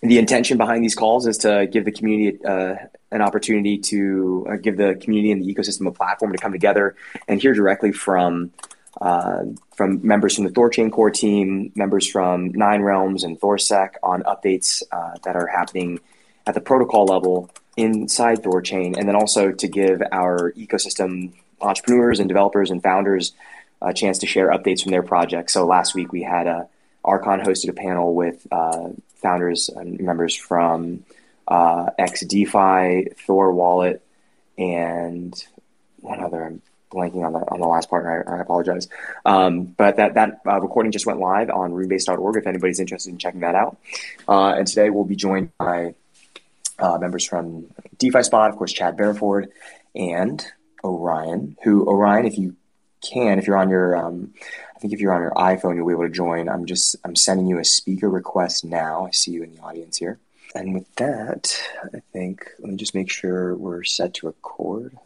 the intention behind these calls is to give the community uh, an opportunity to uh, give the community and the ecosystem a platform to come together and hear directly from uh, from members from the Thorchain core team, members from Nine Realms and ThorSec on updates uh, that are happening at the protocol level inside Thorchain, and then also to give our ecosystem entrepreneurs and developers and founders a chance to share updates from their projects. So last week we had a Archon hosted a panel with uh, founders and members from uh, XDeFi, Thor Wallet, and one other. I'm blanking on the on the last part. I, I apologize. Um, but that that uh, recording just went live on runebase.org if anybody's interested in checking that out. Uh, and today we'll be joined by uh, members from DeFi Spot, of course, Chad Barraford and Orion. Who Orion, if you can, if you're on your, um, I think if you're on your iPhone, you'll be able to join. I'm just I'm sending you a speaker request now. I see you in the audience here. And with that, I think let me just make sure we're set to record.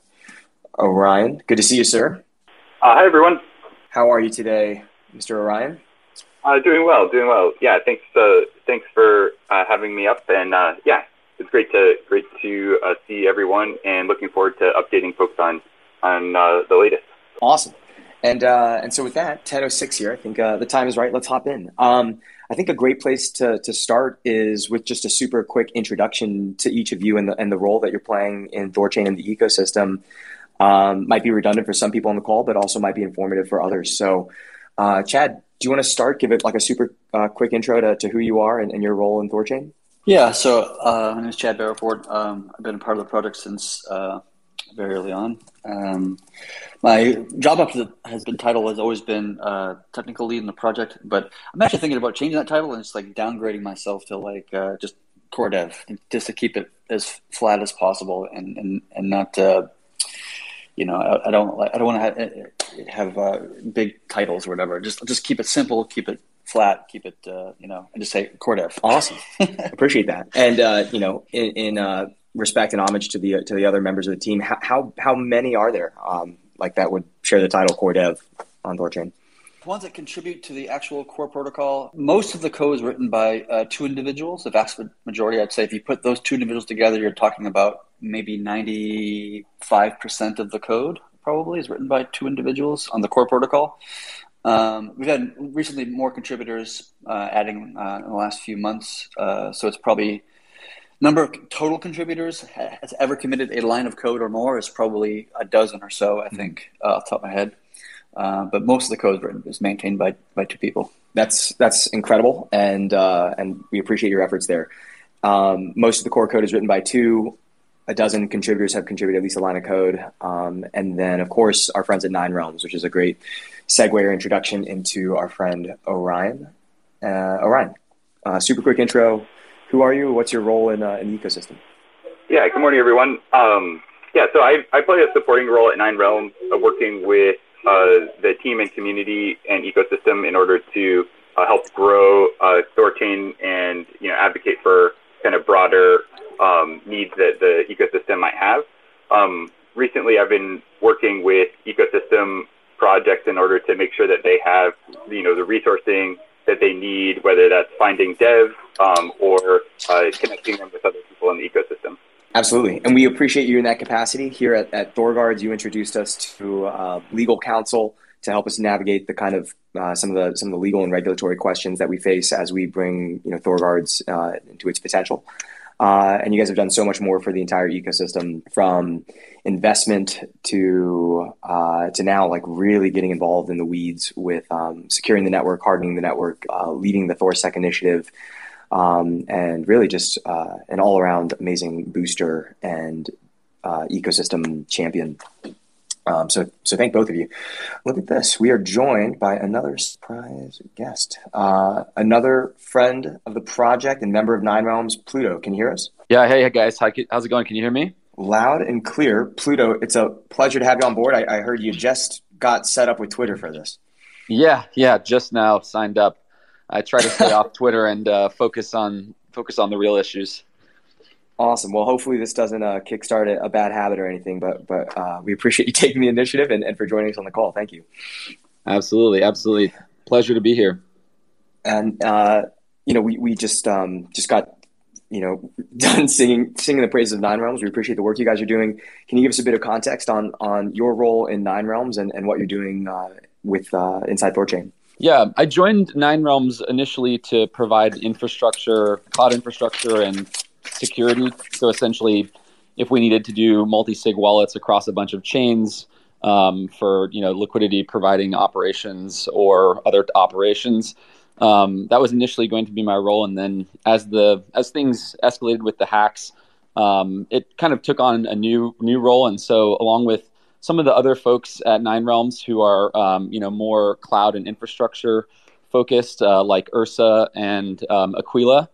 Orion, good to see you, sir. Uh, hi, everyone. How are you today, Mr. Orion? Uh, doing well, doing well. Yeah, thanks. Uh, thanks for uh, having me up, and uh, yeah, it's great to great to uh, see everyone, and looking forward to updating folks on on uh, the latest. Awesome. And uh, and so with that, 10:06 here. I think uh, the time is right. Let's hop in. Um, I think a great place to to start is with just a super quick introduction to each of you and the and the role that you're playing in Thorchain and the ecosystem. Um, might be redundant for some people on the call, but also might be informative for others. So, uh, Chad, do you want to start? Give it like a super uh, quick intro to, to who you are and, and your role in Thorchain. Yeah, so uh, my name is Chad Barraford. Um, I've been a part of the project since uh, very early on. Um, my job up the, has been title has always been uh, technical lead in the project, but I'm actually thinking about changing that title and just like downgrading myself to like uh, just core dev, just to keep it as flat as possible and and and not. Uh, you know, I, I don't like. I don't want to have, have uh, big titles or whatever. Just just keep it simple, keep it flat, keep it, uh, you know, and just say core dev. Awesome, appreciate that. And uh, you know, in, in uh, respect and homage to the to the other members of the team, how how, how many are there um, like that would share the title core dev on Thorchain? Ones that contribute to the actual core protocol. Most of the code is written by uh, two individuals. The vast majority, I'd say, if you put those two individuals together, you're talking about maybe 95% of the code probably is written by two individuals on the core protocol. Um, we've had recently more contributors uh, adding uh, in the last few months, uh, so it's probably number of total contributors has ever committed a line of code or more is probably a dozen or so, I think, uh, off the top of my head. Uh, but most of the code is, written, is maintained by, by two people. That's that's incredible, and uh, and we appreciate your efforts there. Um, most of the core code is written by two a dozen contributors have contributed at least a line of code. Um, and then, of course, our friends at Nine Realms, which is a great segue or introduction into our friend Orion. Uh, Orion, uh, super quick intro. Who are you? What's your role in, uh, in the ecosystem? Yeah, good morning, everyone. Um, yeah, so I, I play a supporting role at Nine Realms, uh, working with uh, the team and community and ecosystem in order to uh, help grow Thorchain and you know advocate for kind of broader um, needs that the ecosystem might have. Um, recently, I've been working with ecosystem projects in order to make sure that they have, you know, the resourcing that they need, whether that's finding dev um, or uh, connecting them with other people in the ecosystem. Absolutely. And we appreciate you in that capacity. Here at, at ThorGuards, you introduced us to uh, legal counsel to help us navigate the kind of uh, some of the some of the legal and regulatory questions that we face as we bring you know ThorGuards uh, into its potential. Uh, and you guys have done so much more for the entire ecosystem from investment to uh, to now like really getting involved in the weeds with um, securing the network, hardening the network, uh, leading the ThorSec initiative, um, and really just uh, an all around amazing booster and uh, ecosystem champion. Um, so, so thank both of you. Look at this. We are joined by another surprise guest, uh, another friend of the project and member of Nine Realms, Pluto. Can you hear us? Yeah. Hey, guys. How, how's it going? Can you hear me? Loud and clear. Pluto, it's a pleasure to have you on board. I, I heard you just got set up with Twitter for this. Yeah. Yeah. Just now signed up. I try to stay off Twitter and uh, focus on focus on the real issues. Awesome. Well, hopefully this doesn't uh, kickstart a, a, bad habit or anything, but but uh, we appreciate you taking the initiative and, and for joining us on the call. Thank you. Absolutely, absolutely, pleasure to be here. And uh, you know, we we just um, just got you know, done singing singing the praises of Nine Realms. We appreciate the work you guys are doing. Can you give us a bit of context on on your role in Nine Realms and, and what you're doing uh, with uh, inside Thorchain? Yeah, I joined Nine Realms initially to provide infrastructure, cloud infrastructure, and security. So essentially, if we needed to do multi-sig wallets across a bunch of chains um, for you know liquidity providing operations or other operations, um, that was initially going to be my role. And then as the as things escalated with the hacks, um, it kind of took on a new new role. And so along with some of the other folks at Nine Realms who are um, you know more cloud and infrastructure focused, uh, like Ursa and um, Aquila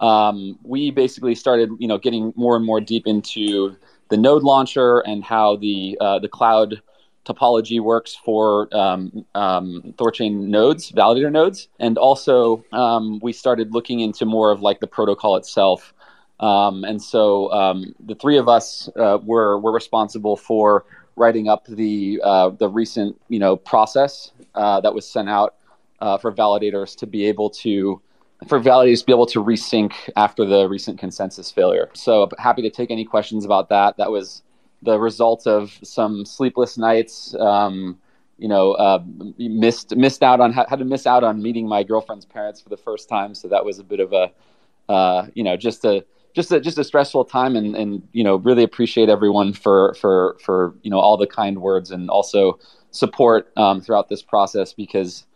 um, we basically started, you know, getting more and more deep into the node launcher and how the uh, the cloud topology works for um, um, Thorchain nodes, validator nodes, and also um, we started looking into more of like the protocol itself. Um, and so um, the three of us uh, were were responsible for writing up the uh, the recent you know process uh, that was sent out uh, for validators to be able to for validators to be able to resync after the recent consensus failure. So happy to take any questions about that. That was the result of some sleepless nights. Um, you know, uh, missed missed out on had to miss out on meeting my girlfriend's parents for the first time. So that was a bit of a, uh, you know, just a just a just a stressful time, and and you know, really appreciate everyone for for for you know all the kind words and also support um, throughout this process because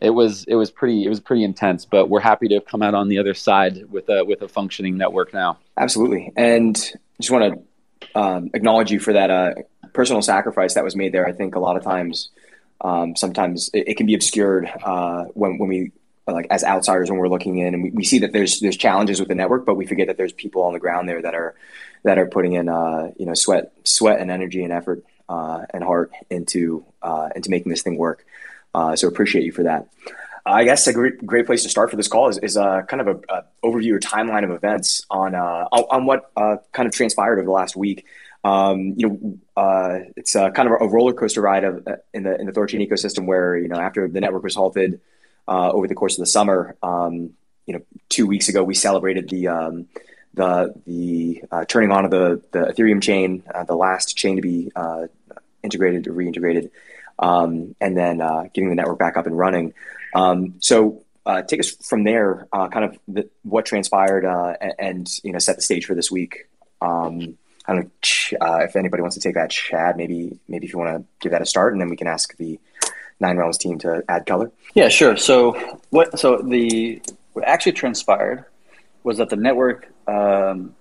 it was it was pretty it was pretty intense but we're happy to have come out on the other side with a with a functioning network now. Absolutely. And just want to um, acknowledge you for that uh, personal sacrifice that was made there. I think a lot of times um, sometimes it, it, can be obscured uh, when when we like as outsiders when we're looking in and we, we see that there's there's challenges with the network but we forget that there's people on the ground there that are that are putting in uh, you know sweat sweat and energy and effort uh, and heart into uh, into making this thing work uh, so appreciate you for that. I guess a great, great place to start for this call is, is uh, kind of a, a, overview or timeline of events on uh, on what uh, kind of transpired over the last week. Um, you know, uh, it's uh, kind of a roller coaster ride of uh, in the in the Thorchain ecosystem where you know after the network was halted over the course of the summer, um, you know, two weeks ago we celebrated the um, the the turning on of the the Ethereum chain, the last chain to be integrated or reintegrated um, and then uh, getting the network back up and running. Um, so uh, take us from there, uh, kind of the, what transpired, uh, and, you know set the stage for this week. Um, I don't know uh, if anybody wants to take that, Chad. Maybe maybe if you want to give that a start, and then we can ask the Nine Realms team to add color. Yeah, sure. So what? So the what actually transpired was that the network um,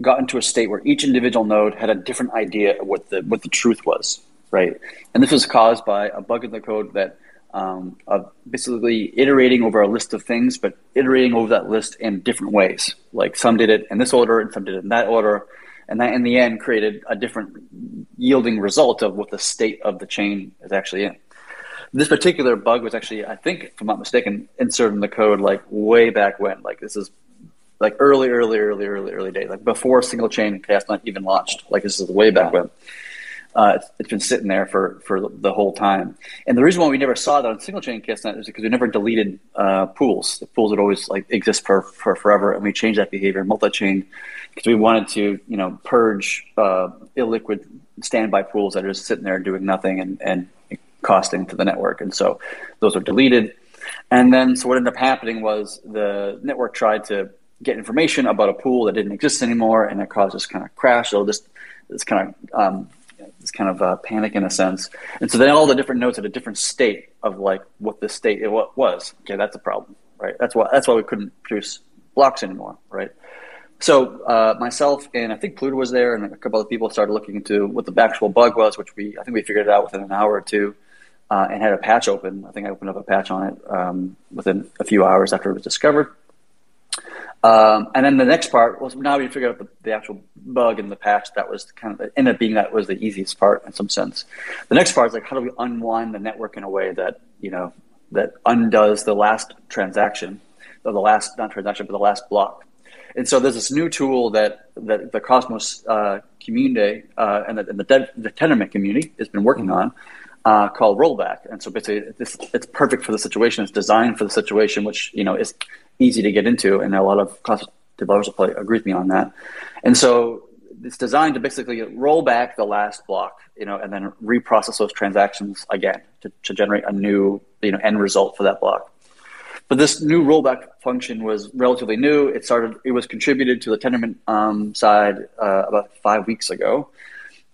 got into a state where each individual node had a different idea of what the what the truth was right? And this was caused by a bug in the code that um, of basically iterating over a list of things, but iterating over that list in different ways. Like some did it in this order and some did it in that order. And that in the end created a different yielding result of what the state of the chain is actually in. This particular bug was actually, I think, if I'm not mistaken, inserted in the code like way back when. Like this is like early, early, early, early, early days, like before single chain Chaosnet even launched. Like this is way back when. Uh, it's, it's been sitting there for, for the whole time. And the reason why we never saw that on single chain Chaosnet is because we never deleted uh, pools. The pools would always like exist for, for forever, and we changed that behavior multi-chain because we wanted to you know purge uh, illiquid standby pools that are just sitting there doing nothing and, and costing to the network. And so those are deleted. And then so what ended up happening was the network tried to get information about a pool that didn't exist anymore, and it caused this kind of crash. So this this kind of um, this kind of uh, panic in a sense. And so then all the different nodes had a different state of like what the state it was. Okay, that's a problem, right? That's why that's why we couldn't produce blocks anymore, right? So uh, myself and I think Pluto was there, and a couple other people started looking into what the actual bug was, which we I think we figured it out within an hour or two, uh, and had a patch open. I think I opened up a patch on it um, within a few hours after it was discovered. Um, and then the next part was now we figured out the, the, actual bug in the patch. That was kind of ended up being that was the easiest part in some sense. The next part is like how do we unwind the network in a way that you know that undoes the last transaction, or the last not transaction but the last block. And so there's this new tool that that the Cosmos uh, community uh, and the, and the, De- the Tendermint community has been working on. Uh, called rollback, and so basically, this, it's perfect for the situation. It's designed for the situation, which you know is easy to get into, and a lot of developers will probably agree with me on that. And so it's designed to basically roll back the last block, you know, and then reprocess those transactions again to, to generate a new, you know, end result for that block. But this new rollback function was relatively new. It started. It was contributed to the Tendermint um, side uh, about five weeks ago,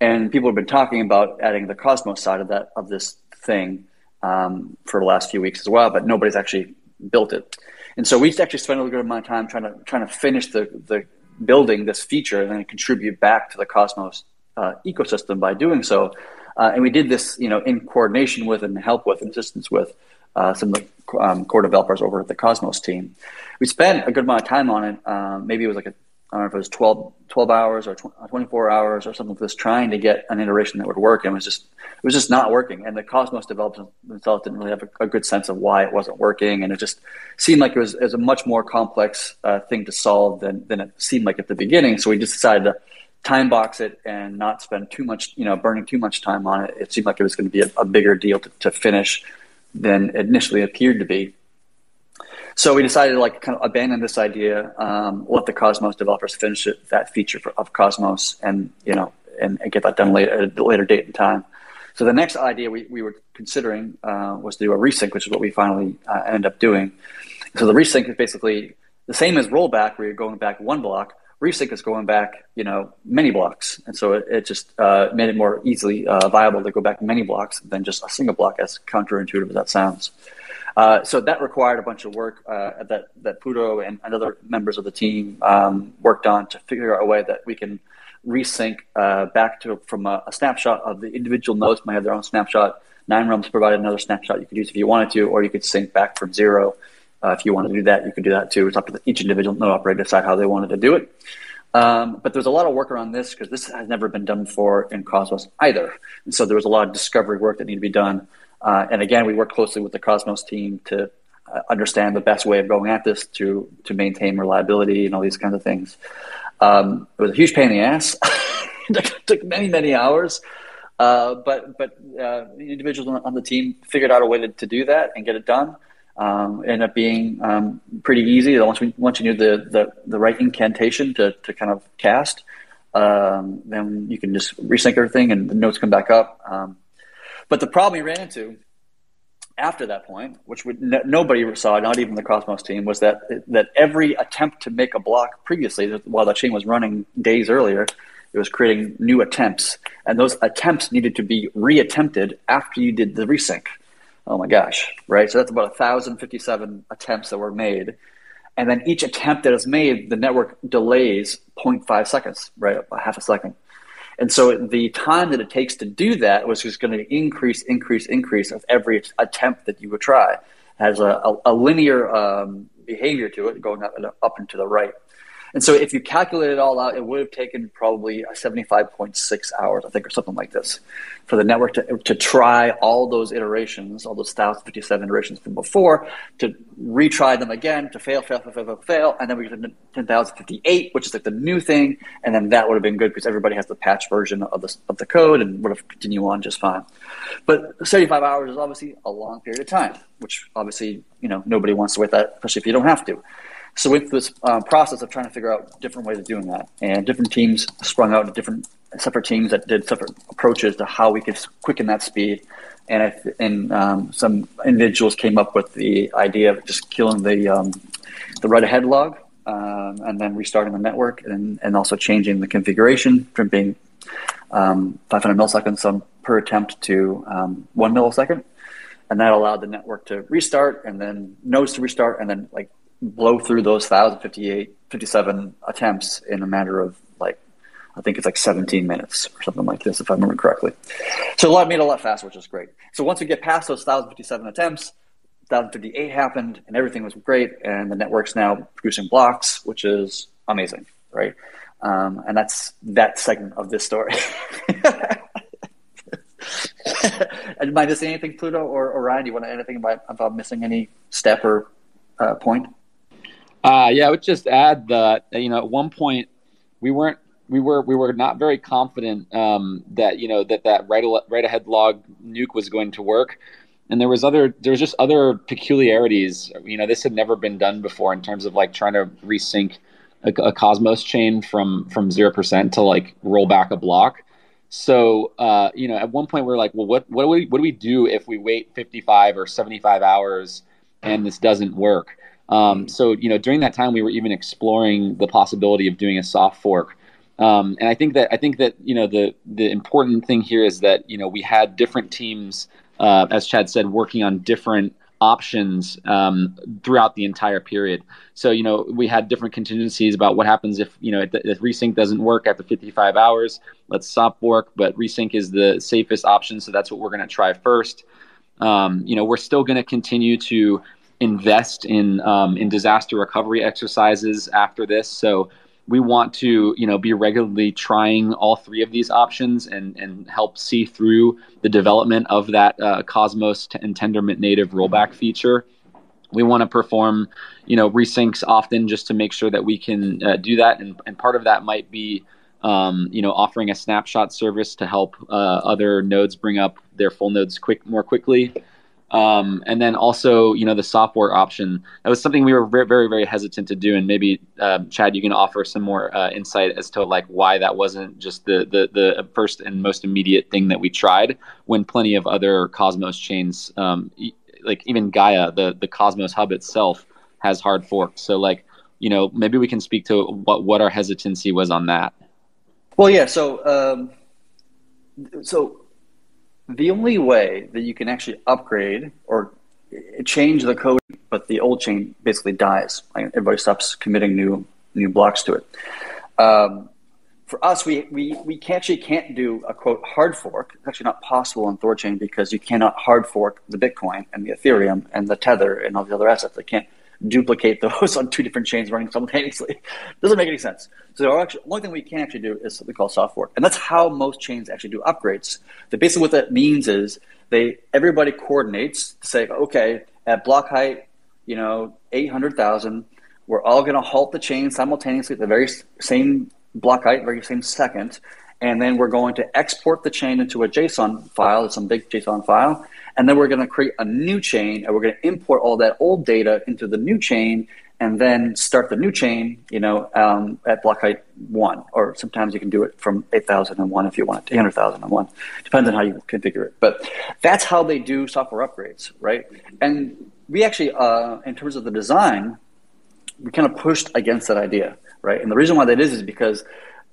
and people have been talking about adding the Cosmos side of that of this thing um, for the last few weeks as well. But nobody's actually built it, and so we actually spent a good amount of time trying to trying to finish the the building this feature and then contribute back to the Cosmos uh, ecosystem by doing so. Uh, and we did this, you know, in coordination with and help with and assistance with uh, some of the um, core developers over at the Cosmos team. We spent a good amount of time on it. Um, maybe it was like a, I don't know if it was 12, 12 hours or tw- 24 hours or something like this, trying to get an iteration that would work. And it was just, it was just not working. And the Cosmos developers themselves didn't really have a, a, good sense of why it wasn't working. And it just seemed like it was, it was a much more complex uh, thing to solve than, than it seemed like at the beginning. So we just decided to time box it and not spend too much, you know, burning too much time on it. It seemed like it was going to be a, a bigger deal to, to finish than it initially appeared to be. So we decided to like kind of abandon this idea, um, let the Cosmos developers finish it, that feature for, of Cosmos, and you know, and, and, get that done later at a later date and time. So the next idea we, we were considering uh, was to do a resync, which is what we finally uh, ended up doing. So the resync is basically the same as rollback, where you're going back one block, resync is going back, you know, many blocks, and so it, it just uh, made it more easily uh, viable to go back many blocks than just a single block, as counterintuitive as that sounds. Uh, so that required a bunch of work uh, that that Pluto and, and, other members of the team um, worked on to figure out a way that we can resync uh, back to from a, a, snapshot of the individual nodes might have their own snapshot. Nine Realms provided another snapshot you could use if you wanted to, or you could sync back from zero uh, if you wanted to do that, you could do that too. It's up to each individual node operator to decide how they wanted to do it. Um, but there's a lot of work around this because this has never been done before in Cosmos either. And so there was a lot of discovery work that needed to be done. Uh, and again, we work closely with the Cosmos team to uh, understand the best way of going at this to to maintain reliability and all these kinds of things. Um, it was a huge pain in the ass. it took many many hours. Uh, but but uh, individuals on the team figured out a way to, to do that and get it done um, ended up being um, pretty easy. Once we once you knew the, the, the right incantation to, to kind of cast, um, then you can just resync everything and the notes come back up. Um, but the problem he ran into after that point, which would nobody saw, not even the Cosmos team, was that that every attempt to make a block previously, while the chain was running days earlier, it was creating new attempts, and those attempts needed to be reattempted after you did the resync. Oh my gosh, right? So that's about 1,057 attempts that were made. And then each attempt that is made, the network delays 0.5 seconds, right? A half a second. And so the time that it takes to do that was just going to increase, increase, increase of every attempt that you would try. It has a, a, a linear um, behavior to it, going up, and up and to the right. And so if you calculate it all out, it would have taken probably uh, 75.6 hours, I think, or something like this, for the network to, to try all those iterations, all those 1,057 iterations from before, to retry them again, to fail, fail, fail, fail, fail, fail. And then we get to 10,058, which is like the new thing. And then that would have been good because everybody has the patch version of the, of the code and would have continued on just fine. But 75 hours is obviously a long period of time, which obviously, you know, nobody wants to wait that, especially if you don't have to. So went through this um, process of trying to figure out different ways of doing that, and different teams sprung out different separate teams that did separate approaches to how we could quicken that speed. And I, and um, some individuals came up with the idea of just killing the um, the write ahead log, um, and then restarting the network, and and also changing the configuration from being um, 500 milliseconds per attempt to um, one millisecond and that allowed the network to restart and then nodes to restart and then like blow through those 1,058, 57 attempts in a matter of like, I think it's like 17 minutes or something like this, if I remember correctly. So a lot made a lot faster, which is great. So once we get past those 1,057 attempts, 1,058 happened and everything was great. And the network's now producing blocks, which is amazing, right? Um, and that's that segment of this story. Am I missing anything, Pluto or, Orion? Do you want to anything about, about missing any step or uh, point? Uh, yeah, I would just add that you know at one point we weren't we were we were not very confident um, that you know that that right write ahead log nuke was going to work, and there was other there was just other peculiarities. You know, this had never been done before in terms of like trying to resync a, a Cosmos chain from from zero percent to like roll back a block. So uh, you know, at one point we are like, well, what what do we what do we do if we wait 55 or 75 hours and this doesn't work? Um, so you know, during that time, we were even exploring the possibility of doing a soft fork. Um, and I think that I think that you know the the important thing here is that you know we had different teams, uh, as Chad said, working on different options um, throughout the entire period. So you know we had different contingencies about what happens if you know if, if resync doesn't work after 55 hours. Let's soft fork, but resync is the safest option, so that's what we're going to try first. Um, you know we're still going to continue to invest in um, in disaster recovery exercises after this. So we want to you know be regularly trying all three of these options and and help see through the development of that uh, Cosmos and Tendermint native rollback feature. We want to perform you know resyncs often just to make sure that we can uh, do that, and, and part of that might be. Um, you know, offering a snapshot service to help uh, other nodes bring up their full nodes quick more quickly. Um, and then also, you know, the software option. That was something we were very, very, hesitant to do. And maybe, um, Chad, you can offer some more uh, insight as to like why that wasn't just the, the the first and most immediate thing that we tried when plenty of other Cosmos chains, um, e- like even Gaia, the the Cosmos hub itself, has hard forks. So like, you know, maybe we can speak to what what our hesitancy was on that. Well, yeah. So, um, so the only way that you can actually upgrade or change the code, but the old chain basically dies. Like everybody stops committing new new blocks to it. Um, for us, we, we, we actually can't do a quote hard fork. It's actually not possible on Thorchain because you cannot hard fork the Bitcoin and the Ethereum and the Tether and all the other assets. They can't duplicate those on two different chains running simultaneously. Doesn't make any sense. So the only thing we can actually do is what we call soft fork, and that's how most chains actually do upgrades. The basically what that means is they everybody coordinates to say, okay, at block height, you know, eight hundred thousand, we're all going to halt the chain simultaneously at the very same block height, very same second, and then we're going to export the chain into a JSON file, some big JSON file, and then we're going to create a new chain and we're going to import all that old data into the new chain and then start the new chain, you know, um, at block height one, or sometimes you can do it from 8,001 if you want, 800,001. Depends on how you configure it. But that's how they do software upgrades, right? And we actually, uh, in terms of the design, we kind of pushed against that idea, right? And the reason why that is is because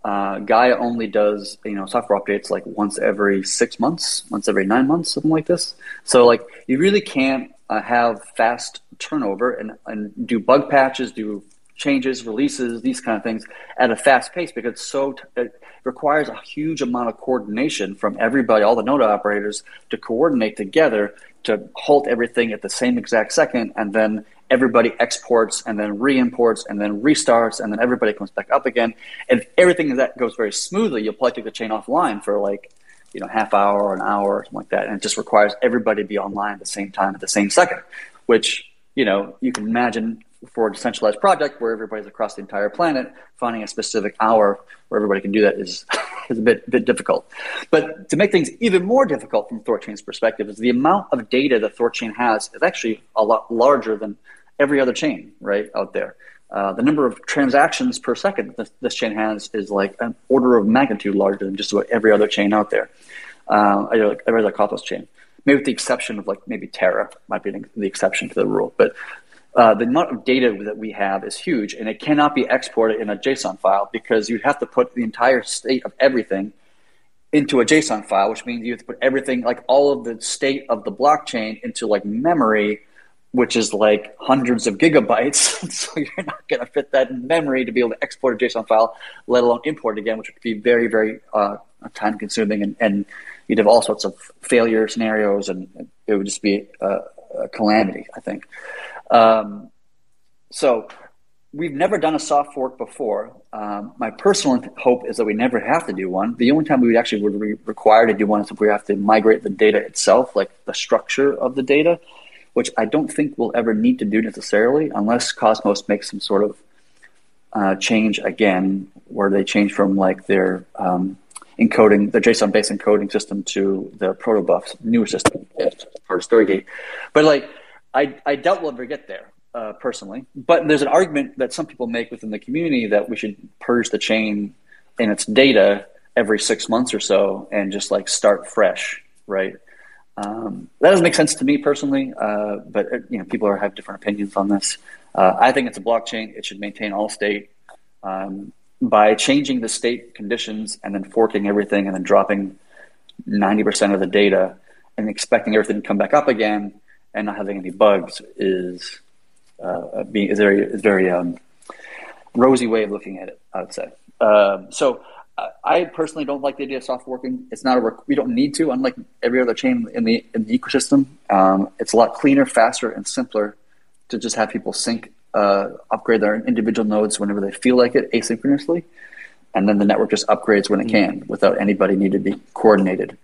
uh, Gaia only does you know software updates like once every six months, once every nine months, something like this. So like you really can't uh, have fast turnover and and do bug patches, do changes, releases, these kind of things at a fast pace because so t- it requires a huge amount of coordination from everybody, all the node operators, to coordinate together to halt everything at the same exact second, and then everybody exports and then re-imports and then restarts and then everybody comes back up again. And if everything that goes very smoothly, you'll probably take the chain offline for like, you know, half hour or an hour or something like that. And it just requires everybody to be online at the same time at the same second, which, you know, you can imagine for a decentralized project where everybody's across the entire planet, finding a specific hour where everybody can do that is, is a bit, bit difficult. But to make things even more difficult from Thorchain's perspective is the amount of data that Thorchain has is actually a lot larger than every other chain right out there. Uh, the number of transactions per second this, this, chain has is like an order of magnitude larger than just about every other chain out there. Uh, every other Cosmos chain, maybe with the exception of like maybe Terra might be the exception to the rule, but uh, the amount of data that we have is huge, and it cannot be exported in a JSON file because you'd have to put the entire state of everything into a JSON file, which means you have to put everything, like all of the state of the blockchain, into like memory which is like hundreds of gigabytes. so you're not going to fit that in memory to be able to export a JSON file, let alone import it again, which would be very, very uh, time consuming. And, and, you'd have all sorts of failure scenarios, and it would just be a, a calamity, I think. Um, so we've never done a soft fork before. Um, my personal hope is that we never have to do one. The only time we would actually would be required to do one is if we have to migrate the data itself, like the structure of the data which I don't think we'll ever need to do necessarily unless Cosmos makes some sort of uh, change again, where they change from like their um, encoding, the JSON-based encoding system to the protobuf's newer system for Stargate. But like, I, I doubt we'll ever get there. uh, personally, but there's an argument that some people make within the community that we should purge the chain and its data every six months or so and just like start fresh, right? Um, that doesn't make sense to me personally, uh, but uh, you know people are, have different opinions on this. Uh, I think it's a blockchain; it should maintain all state. Um, by changing the state conditions and then forking everything and then dropping ninety percent of the data and expecting everything to come back up again and not having any bugs is uh, being is very is very um, rosy way of looking at it. I would say. Um, so I personally don't like the idea of soft forking. It's not a we don't need to, unlike every other chain in the in the ecosystem. Um, it's a lot cleaner, faster, and simpler to just have people sync, uh, upgrade their individual nodes whenever they feel like it, asynchronously, and then the network just upgrades when it can without anybody needing to be coordinated.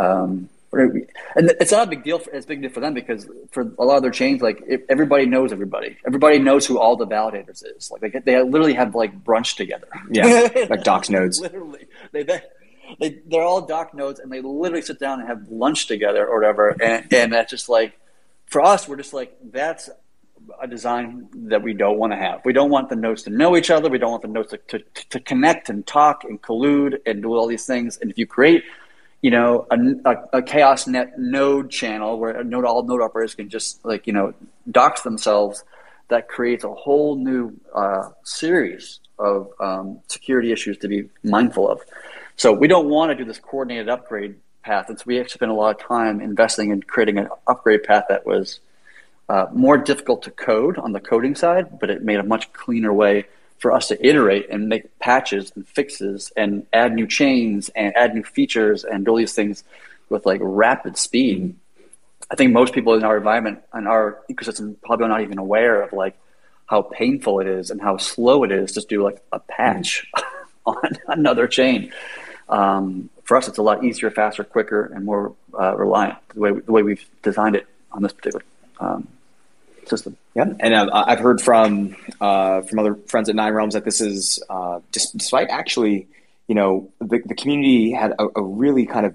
Um, and it's not a big deal. For, it's a big deal for them because for a lot of their chains, like everybody knows everybody. Everybody knows who all the validators is. Like they, they literally have like brunch together. Yeah, like docs nodes. literally, they, they they they're all doc nodes, and they literally sit down and have lunch together or whatever. And and that's just like for us, we're just like that's a design that we don't want to have. We don't want the nodes to know each other. We don't want the nodes to, to, to connect and talk and collude and do all these things. And if you create you know, a, a, a, chaos net node channel where node all node operators can just like you know dox themselves. That creates a whole new uh, series of um, security issues to be mindful of. So we don't want to do this coordinated upgrade path, and so we spent a lot of time investing in creating an upgrade path that was uh, more difficult to code on the coding side, but it made a much cleaner way for us to iterate and make patches and fixes and add new chains and add new features and do all these things with like rapid speed. I think most people in our environment and our ecosystem probably are not even aware of like how painful it is and how slow it is to do like a patch on another chain. Um, for us, it's a lot easier, faster, quicker, and more uh, reliant the way the way we've designed it on this particular um, system. Yeah, and uh, I've heard from uh, from other friends at Nine Realms that this is, uh, despite actually, you know, the, the community had a, a, really kind of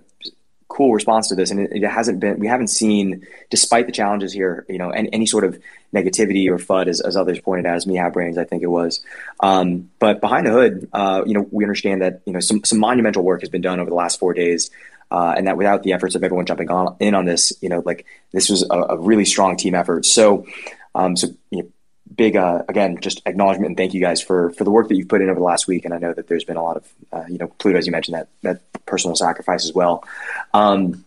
cool response to this, and it, it, hasn't been. We haven't seen, despite the challenges here, you know, any, any sort of negativity or FUD, as, as others pointed out, as Meow Brains, I think it was. Um, but behind the hood, uh, you know, we understand that you know some some monumental work has been done over the last four days. Uh, and that without the efforts of everyone jumping on, in on this, you know, like this was a, a really strong team effort. So, um, so you know, big uh, again, just acknowledgement and thank you guys for for the work that you've put in over the last week. And I know that there's been a lot of uh, you know Pluto, as you mentioned, that that personal sacrifice as well. Um,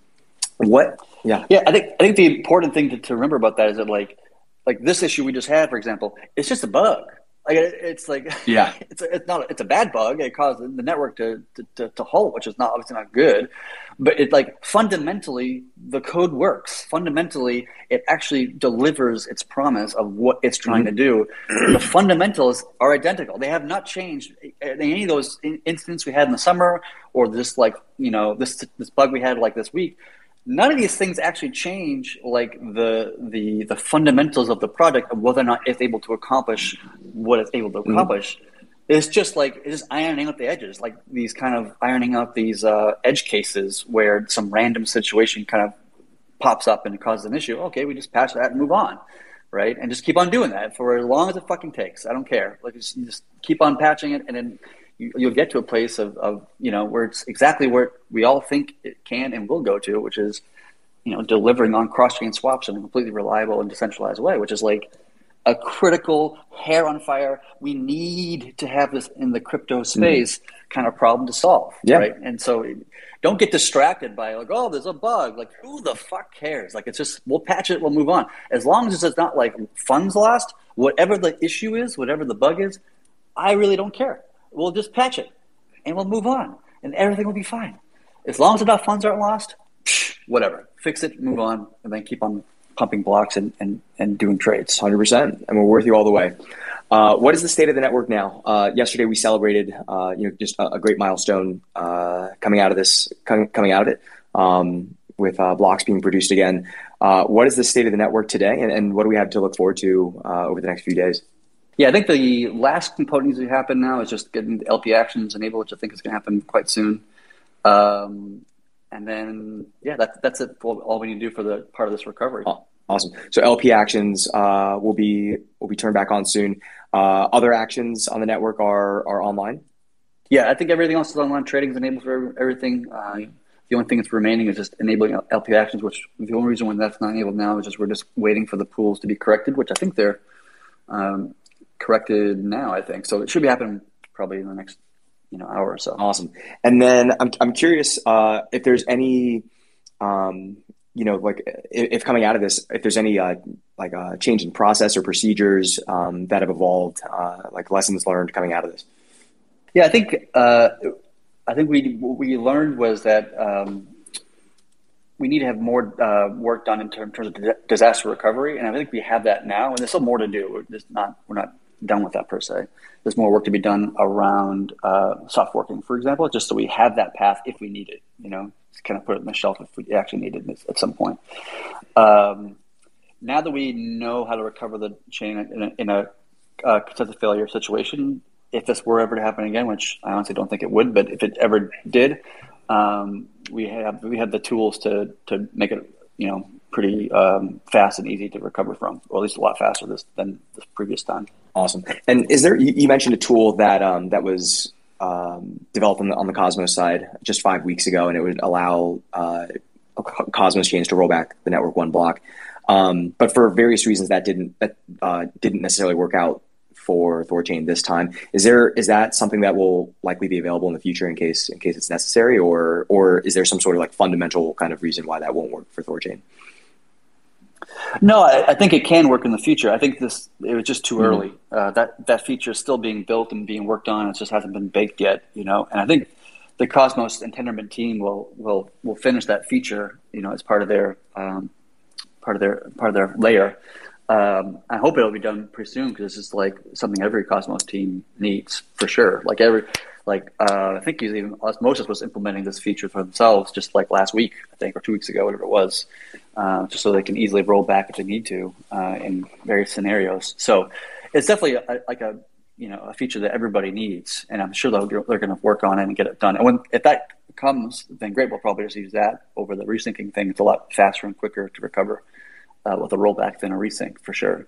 what? Yeah, yeah. I think I think the important thing to, to remember about that is that like like this issue we just had, for example, it's just a bug. Like it's like yeah, it's a, it's not it's a bad bug. It caused the network to, to, to halt, which is not obviously not good. But it like fundamentally the code works. Fundamentally, it actually delivers its promise of what it's trying mm-hmm. to do. The fundamentals are identical. They have not changed in any of those incidents we had in the summer or this like you know this this bug we had like this week none of these things actually change like the the the fundamentals of the product of whether or not it's able to accomplish what it's able to mm-hmm. accomplish. Mm-hmm. It's just like it's just ironing out the edges, like these kind of ironing out these uh, edge cases where some random situation kind of pops up and causes an issue. Okay, we just patch that and move on, right? And just keep on doing that for as long as it fucking takes. I don't care. Like just, just keep on patching it, and then you, will get to a place of, of you know where it's exactly where we all think it can and will go to, which is you know delivering on cross chain swaps in a completely reliable and decentralized way, which is like a critical hair on fire. We need to have this in the crypto mm-hmm. space mm-hmm. kind of problem to solve, yeah. right? And so don't get distracted by like, oh, there's a bug. Like, who the fuck cares? Like, it's just we'll patch it, we'll move on. As long as it's not like funds lost, whatever the issue is, whatever the bug is, I really don't care we'll just patch it and we'll move on and everything will be fine. As long as enough funds aren't lost, whatever. Fix it, move on, and then keep on pumping blocks and, and, and doing trades. 100%. And we're with you all the way. Uh, what is the state of the network now? Uh, yesterday we celebrated, uh, you know, just a, a great milestone uh, coming out of this, com- coming out of it, um, with uh, blocks being produced again. Uh, what is the state of the network today, and, and what do we have to look forward to over the next few days? Yeah, I think the last component to happen now is just getting the LP actions enabled, which I think is going to happen quite soon. Um, and then, yeah, that, that's it. All we need to do for the part of this recovery. Awesome. So LP actions uh, will be will be turned back on soon. Uh, other actions on the network are are online. Yeah, I think everything else is online. Trading is enabled for everything. Uh, the only thing that's remaining is just enabling LP actions, which the only reason why that's not enabled now is just we're just waiting for the pools to be corrected, which I think they're um, corrected now. I think so. It should be happening probably in the next you know hour or so. Awesome. And then I'm I'm curious uh, if there's any um, you know, like if, coming out of this, if there's any uh, like uh, change in process or procedures um, that have evolved, uh, like lessons learned coming out of this. Yeah, I think uh, I think we what we learned was that um, we need to have more uh, work done in terms of disaster recovery, and I think we have that now. And there's still more to do. We're just not we're not done with that per se. There's more work to be done around uh, soft forking, for example, just so we have that path if we need it. You know, kind of put it on the shelf if we actually need it at some point. Um, now that we know how to recover the chain in a, in a uh, consensus failure situation, if this were ever to happen again, which I honestly don't think it would, but if it ever did, um, we have we have the tools to to make it you know pretty um, fast and easy to recover from, or at least a lot faster this, than this previous time. Awesome. And is there? You, mentioned a tool that um, that was um, developed on the, on the Cosmos side just five weeks ago, and it would allow uh, Cosmos chains to roll back the network one block. Um, but for various reasons, that didn't that uh, didn't necessarily work out for Thorchain this time. Is there is that something that will likely be available in the future in case in case it's necessary, or or is there some sort of like fundamental kind of reason why that won't work for Thorchain? No, I, I, think it can work in the future. I think this it was just too mm-hmm. early. Uh, that that feature is still being built and being worked on. It just hasn't been baked yet, you know. And I think the Cosmos and Tendermint team will will will finish that feature, you know, as part of their um, part of their part of their layer. Um, I hope it'll be done pretty soon because it's like something every Cosmos team needs for sure. Like every like uh, I think even Osmosis was implementing this feature for themselves just like last week, I think, or two weeks ago, whatever it was, uh, just so they can easily roll back if they need to uh, in various scenarios. So it's definitely a, like a you know a feature that everybody needs, and I'm sure they'll, they're going to work on it and get it done. And when if that comes, then great, we'll probably just use that over the resyncing thing. It's a lot faster and quicker to recover uh, with a rollback than a resync for sure.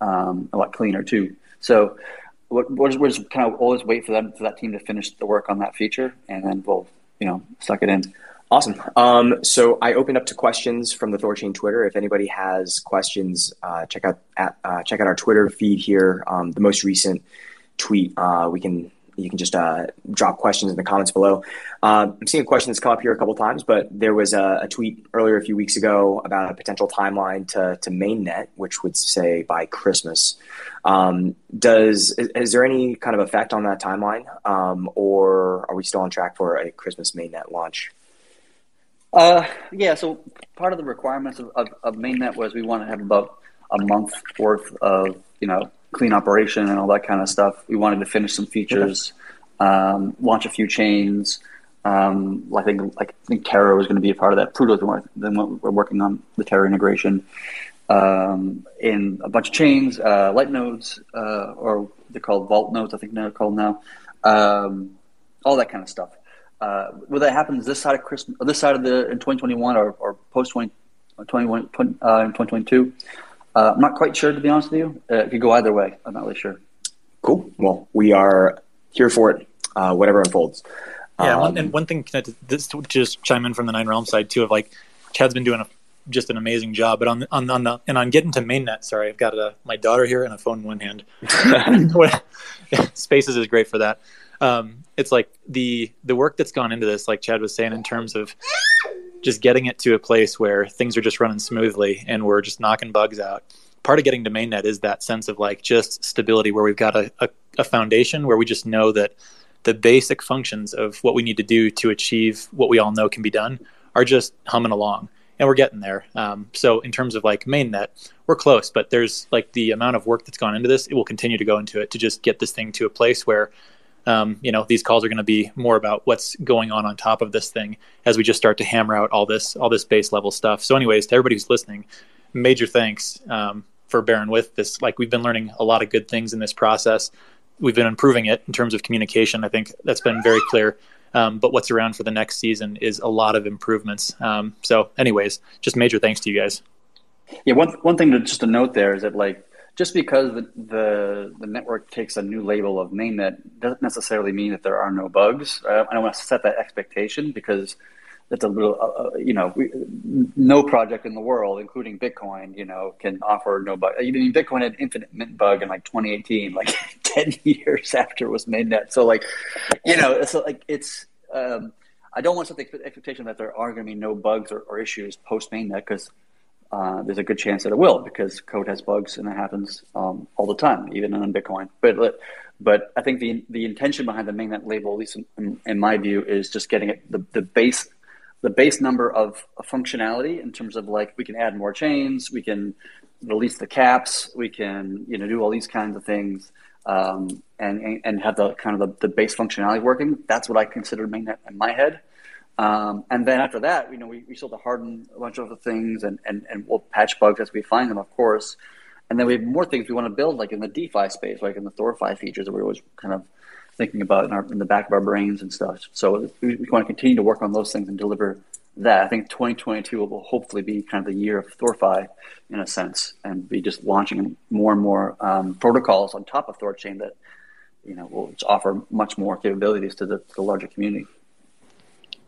Um, a lot cleaner too. So we're just, we're just kind of always wait for them for that team to finish the work on that feature, and then we'll you know suck it in. Awesome. Um, so I opened up to questions from the Thorchain Twitter. If anybody has questions, uh, check out at, uh, check out our Twitter feed here. Um, the most recent tweet, uh, we can you can just uh, drop questions in the comments below. Uh, I'm seeing a question that's come up here a couple times, but there was a, a, tweet earlier a few weeks ago about a potential timeline to, to mainnet, which would say by Christmas. Um, does is, is, there any kind of effect on that timeline, um, or are we still on track for a Christmas mainnet launch? Uh, yeah. So part of the requirements of, of, of mainnet was we want to have about a month worth of you know clean operation and all that kind of stuff. We wanted to finish some features, um, launch a few chains. Um, I think like I think Terra was going to be a part of that. Pluto's then we're working on the Terra integration um, in a bunch of chains, uh, light nodes, uh, or they're called vault nodes. I think they're called now. Um, all that kind of stuff. Uh, whether that happens this side of Christmas, this side of the in 2021 or, or post 2021 20, uh, in 2022. Uh, I'm not quite sure, to be honest with you. Uh, it could go either way. I'm not really sure. Cool. Well, we are here for it, uh, whatever unfolds. Yeah, um, one, and one thing connected this to just chime in from the Nine Realm side too of like Chad's been doing a, just an amazing job, but on on on the and on getting to mainnet. Sorry, I've got a, my daughter here and a phone in one hand. Spaces is great for that. Um, it's like the the work that's gone into this, like Chad was saying, in terms of just getting it to a place where things are just running smoothly and we're just knocking bugs out. Part of getting to mainnet is that sense of like just stability where we've got a, a, a foundation where we just know that the basic functions of what we need to do to achieve what we all know can be done are just humming along and we're getting there. Um, so in terms of like mainnet, we're close, but there's like the amount of work that's gone into this, it will continue to go into it to just get this thing to a place where um, you know these calls are going to be more about what's going on on top of this thing as we just start to hammer out all this all this base level stuff. So anyways to everybody who's listening major thanks um, for bearing with this. Like we've been learning a lot of good things in this process. We've been improving it in terms of communication. I think that's been very clear. Um, but what's around for the next season is a lot of improvements. Um, so anyways just major thanks to you guys. Yeah, one one thing to just to note there is that like just because the, the, the network takes a new label of mainnet doesn't necessarily mean that there are no bugs. I don't want to set that expectation because that's a little uh, uh, you know we, no project in the world, including Bitcoin, you know, can offer no bug. I mean, Bitcoin had infinite mint bug in like 2018, like 10 years after it was mainnet. So like, you know, it's like it's. Um, I don't want to set the expectation that there are going to be no bugs or, or issues post mainnet because uh, there's a good chance that it will because code has bugs and it happens um, all the time, even on Bitcoin. But but I think the the intention behind the mainnet label, at least in, in, my view, is just getting it the, the base the base number of, functionality in terms of like we can add more chains, we can release the caps, we can you know do all these kinds of things. Um, and, and have the kind of the, the base functionality working. That's what I consider mainnet in my head. Um, and then after that, you know, we, we still have to harden a bunch of other things and, and, and we'll patch bugs as we find them, of course. And then we have more things we want to build, like in the DeFi space, like in the ThorFi features that we're always kind of thinking about in, our, in the back of our brains and stuff. So we, we want to continue to work on those things and deliver that. I think 2022 will hopefully be kind of the year of ThorFi in a sense and be just launching more and more um, protocols on top of ThorChain that, you know, will offer much more capabilities to the, the larger community.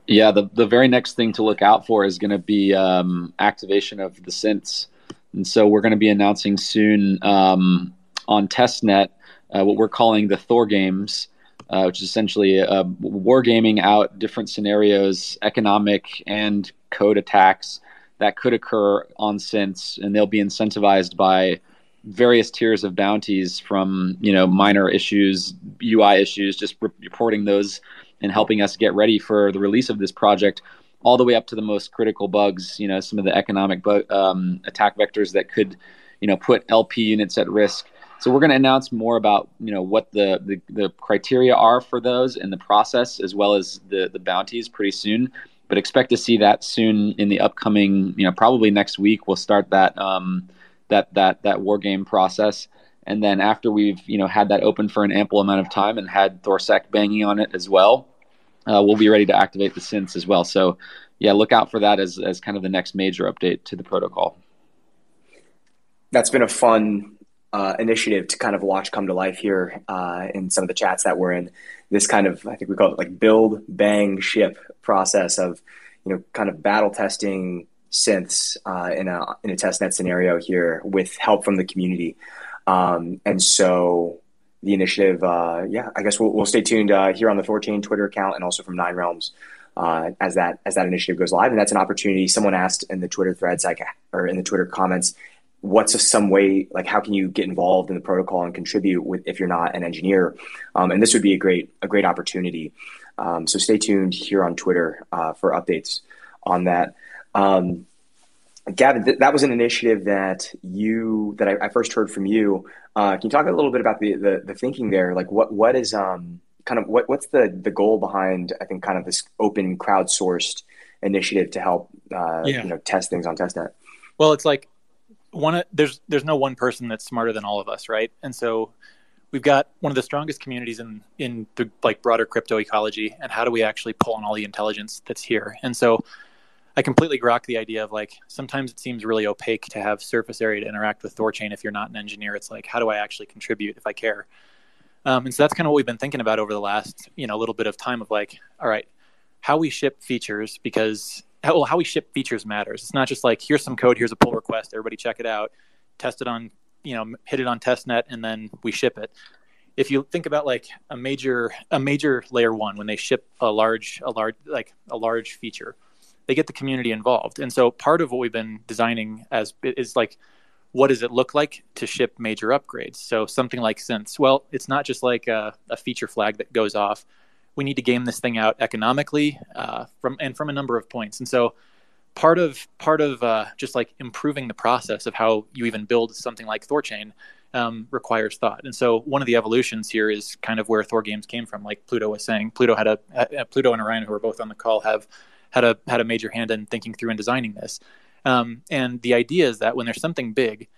Yeah, the, the very next thing to look out for is going to be um, activation of the synths. And so we're going to be announcing soon um, on testnet uh, what we're calling the Thor games, uh, which is essentially uh, wargaming out different scenarios, economic and code attacks that could occur on synths, and they'll be incentivized by various tiers of bounties from you know minor issues, UI issues, just re- reporting those and helping us get ready for the release of this project all the way up to the most critical bugs you know some of the economic bu- um, attack vectors that could you know put lp units at risk. So we're going to announce more about you know what the, the, the criteria are for those and the process as well as the the bounties pretty soon. But expect to see that soon in the upcoming you know probably next week. We'll start that um, that that that war game process. And then after we've you know had that open for an ample amount of time and had Thorsec banging on it as well, uh, we'll be ready to activate the synths as well. So, yeah, look out for that as, as kind of the next major update to the protocol. That's been a fun uh, initiative to kind of watch come to life here uh, in some of the chats that we're in. This kind of, I think we call it like build, bang, ship process of, you know, kind of battle testing synths uh, in a in a testnet scenario here with help from the community. Um, and so the initiative, uh, yeah, I guess we'll, we'll stay tuned uh, here on the ThorChain Twitter account and also from Nine Realms uh, as that as that initiative goes live. And that's an opportunity. Someone asked in the Twitter threads, like, or in the Twitter comments, what's a, some way, like, how can you get involved in the protocol and contribute with if you're not an engineer? Um, and this would be a great a great opportunity. Um, so stay tuned here on Twitter uh, for updates on that. Um, Gavin, th- that was an initiative that you that I, I first heard from you. Uh, can you talk a little bit about the, the, the thinking there? Like, what what is um kind of what what's the the goal behind? I think kind of this open crowdsourced initiative to help uh, yeah. you know test things on testnet. Well, it's like one there's there's no one person that's smarter than all of us, right? And so we've got one of the strongest communities in in the like broader crypto ecology. And how do we actually pull on all the intelligence that's here? And so I completely grok the idea of like sometimes it seems really opaque to have surface area to interact with ThorChain if you're not an engineer. It's like how do I actually contribute if I care? Um, and so that's kind of what we've been thinking about over the last you know little bit of time of like all right how we ship features because how, well, how we ship features matters. It's not just like here's some code, here's a pull request, everybody check it out, test it on you know hit it on testnet and then we ship it if you think about like a major a major layer one when they ship a large a large like a large feature they get the community involved. And so part of what we've been designing as is like, what does it look like to ship major upgrades? So something like synths. Well, it's not just like a, a feature flag that goes off. We need to game this thing out economically uh, from and from a number of points. And so part of part of uh, just like improving the process of how you even build something like Thorchain um, requires thought. And so one of the evolutions here is kind of where Thor games came from. Like Pluto was saying, Pluto had a, Pluto and Orion, who are both on the call, have had a had a major hand in thinking through and designing this. Um, and the idea is that when there's something big,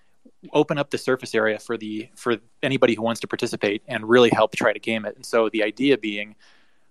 open up the surface area for the for anybody who wants to participate and really help try to game it. And so the idea being,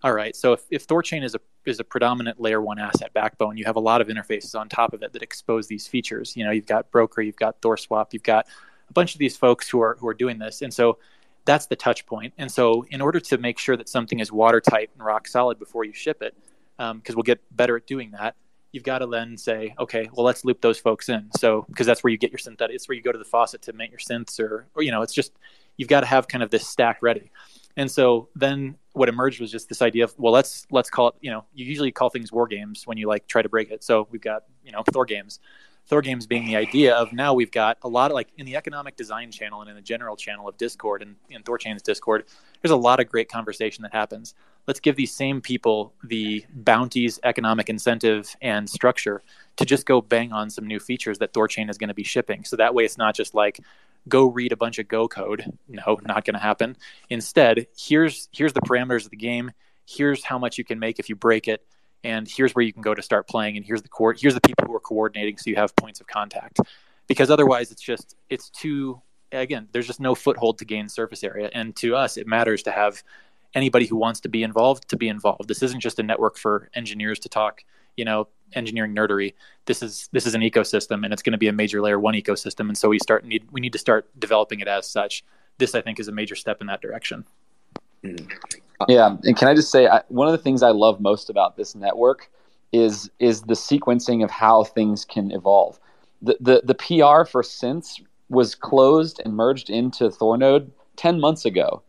all right, so if, if Thorchain is a is a predominant layer one asset backbone, you have a lot of interfaces on top of it that expose these features. You know, you've got Broker, you've got ThorSwap, you've got a bunch of these folks who are who are doing this, and so that's the touch point. And so, in order to make sure that something is watertight and rock solid before you ship it, because um, we'll get better at doing that, you've got to then say, okay, well, let's loop those folks in. So, because that's where you get your synthetic, it's where you go to the faucet to make your synths, or, or you know, it's just you've got to have kind of this stack ready. And so then what emerged was just this idea of well, let's let's call it. You know, you usually call things war games when you like try to break it. So we've got you know Thor games. Thor games being the idea of now we've got a lot of like in the economic design channel and in the general channel of Discord and in Thorchain's Discord, there's a lot of great conversation that happens. Let's give these same people the bounties, economic incentive, and structure to just go bang on some new features that Thorchain is going to be shipping. So that way it's not just like go read a bunch of Go code. No, not going to happen. Instead, here's here's the parameters of the game. Here's how much you can make if you break it and here's where you can go to start playing and here's the court here's the people who are coordinating so you have points of contact. Because otherwise it's just it's too again there's just no foothold to gain surface area. And to us it matters to have anybody who wants to be involved to be involved. This isn't just a network for engineers to talk you know engineering nerdery. This is this is an ecosystem and it's going to be a major layer one ecosystem. And so we start need we need to start developing it as such. This i think is a major step in that direction. Mm-hmm. Yeah, and can I just say I, one of the things I love most about this network is is the sequencing of how things can evolve. The the, the PR for Synths was closed and merged into Thornode 10 months ago.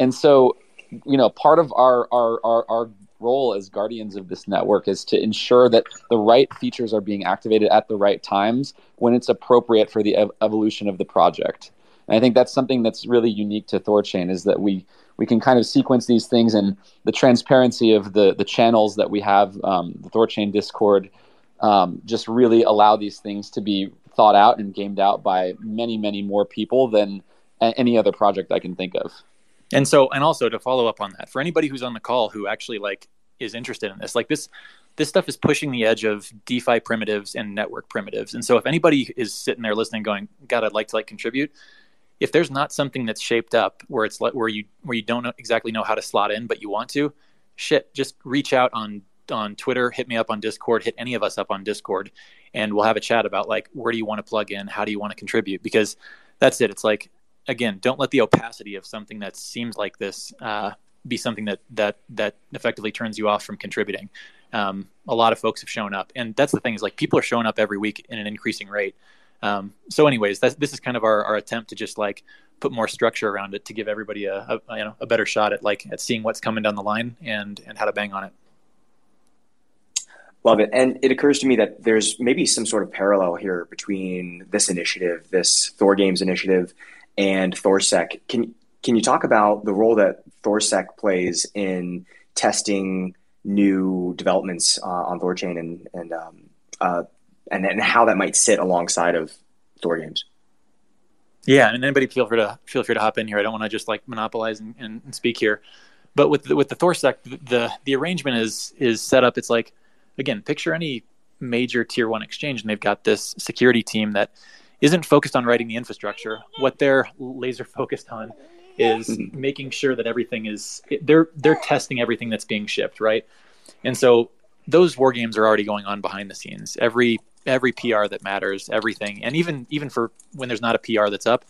And so, you know, part of our, our, our, our role as guardians of this network is to ensure that the right features are being activated at the right times when it's appropriate for the ev- evolution of the project. And I think that's something that's really unique to Thorchain is that we we can kind of sequence these things and the transparency of the the channels that we have, um, the Thorchain Discord, um, just really allow these things to be thought out and gamed out by many many more people than any other project I can think of. And so, and also to follow up on that, for anybody who's on the call who actually like is interested in this, like this, this stuff is pushing the edge of DeFi primitives and network primitives. And so, if anybody is sitting there listening, going, "God, I'd like to like contribute," if there's not something that's shaped up where it's like where you where you don't exactly know how to slot in but you want to shit just reach out on on twitter hit me up on discord hit any of us up on discord and we'll have a chat about like where do you want to plug in? How do you want to contribute? Because that's it. It's like again don't let the opacity of something that seems like this uh, be something that that that effectively turns you off from contributing. Um, a lot of folks have shown up and that's the thing is like people are showing up every week in an increasing rate um, so, anyways, this is kind of our, our attempt to just like put more structure around it to give everybody a, a, you know a better shot at like at seeing what's coming down the line and and how to bang on it. Love it. And it occurs to me that there's maybe some sort of parallel here between this initiative, this Thor Games initiative, and ThorSec. Can can you talk about the role that ThorSec plays in testing new developments uh, on Thorchain and and um, uh, and and how that might sit alongside of Thor games. Yeah, and anybody feel free to feel free to hop in here. I don't want to just like monopolize and, and, speak here, but with the, with the Thorsec, the the arrangement is is set up. It's like again, picture any major tier one exchange, and they've got this security team that isn't focused on writing the infrastructure. What they're laser focused on is mm-hmm. making sure that everything is they're they're testing everything that's being shipped, right? And so those war games are already going on behind the scenes. Every every PR that matters, everything, and even even for when there's not a PR that's up,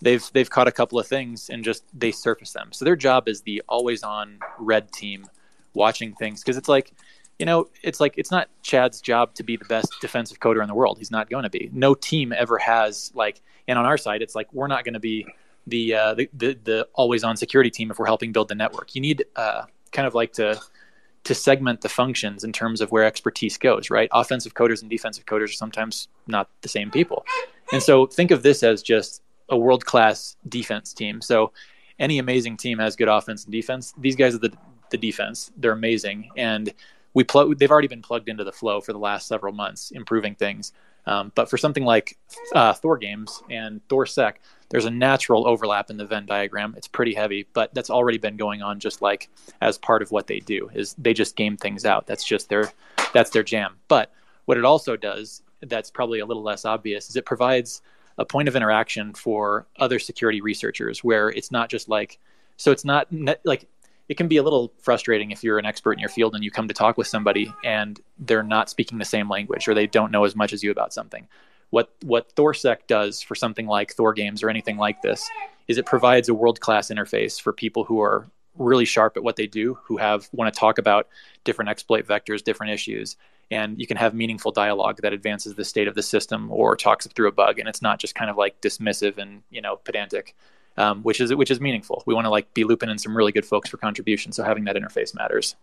they've they've caught a couple of things and just they surface them. So their job is the always on red team, watching things because it's like, you know, it's like it's not Chad's job to be the best defensive coder in the world. He's not going to be. No team ever has like, and on our side, it's like we're not going to be the, uh, the the the always on security team if we're helping build the network. You need uh, kind of like to to segment the functions in terms of where expertise goes, right? Offensive coders and defensive coders are sometimes not the same people. And so think of this as just a world class defense team. So any amazing team has good offense and defense. These guys are the, the defense. They're amazing. And we plug, they've already been plugged into the flow for the last several months, improving things. Um, but for something like uh, Thor games and ThorSec, there's a natural overlap in the Venn diagram. It's pretty heavy, but that's already been going on just like as part of what they do is they just game things out. That's just their that's their jam. But what it also does that's probably a little less obvious is it provides a point of interaction for other security researchers where it's not just like so it's not like it can be a little frustrating if you're an expert in your field and you come to talk with somebody and they're not speaking the same language or they don't know as much as you about something. What what ThorSec does for something like Thor games or anything like this is it provides a world class interface for people who are really sharp at what they do, who have want to talk about different exploit vectors, different issues, and you can have meaningful dialogue that advances the state of the system or talks through a bug, and it's not just kind of like dismissive and you know pedantic um, which is which is meaningful. We want to like be looping in some really good folks for contribution, so having that interface matters.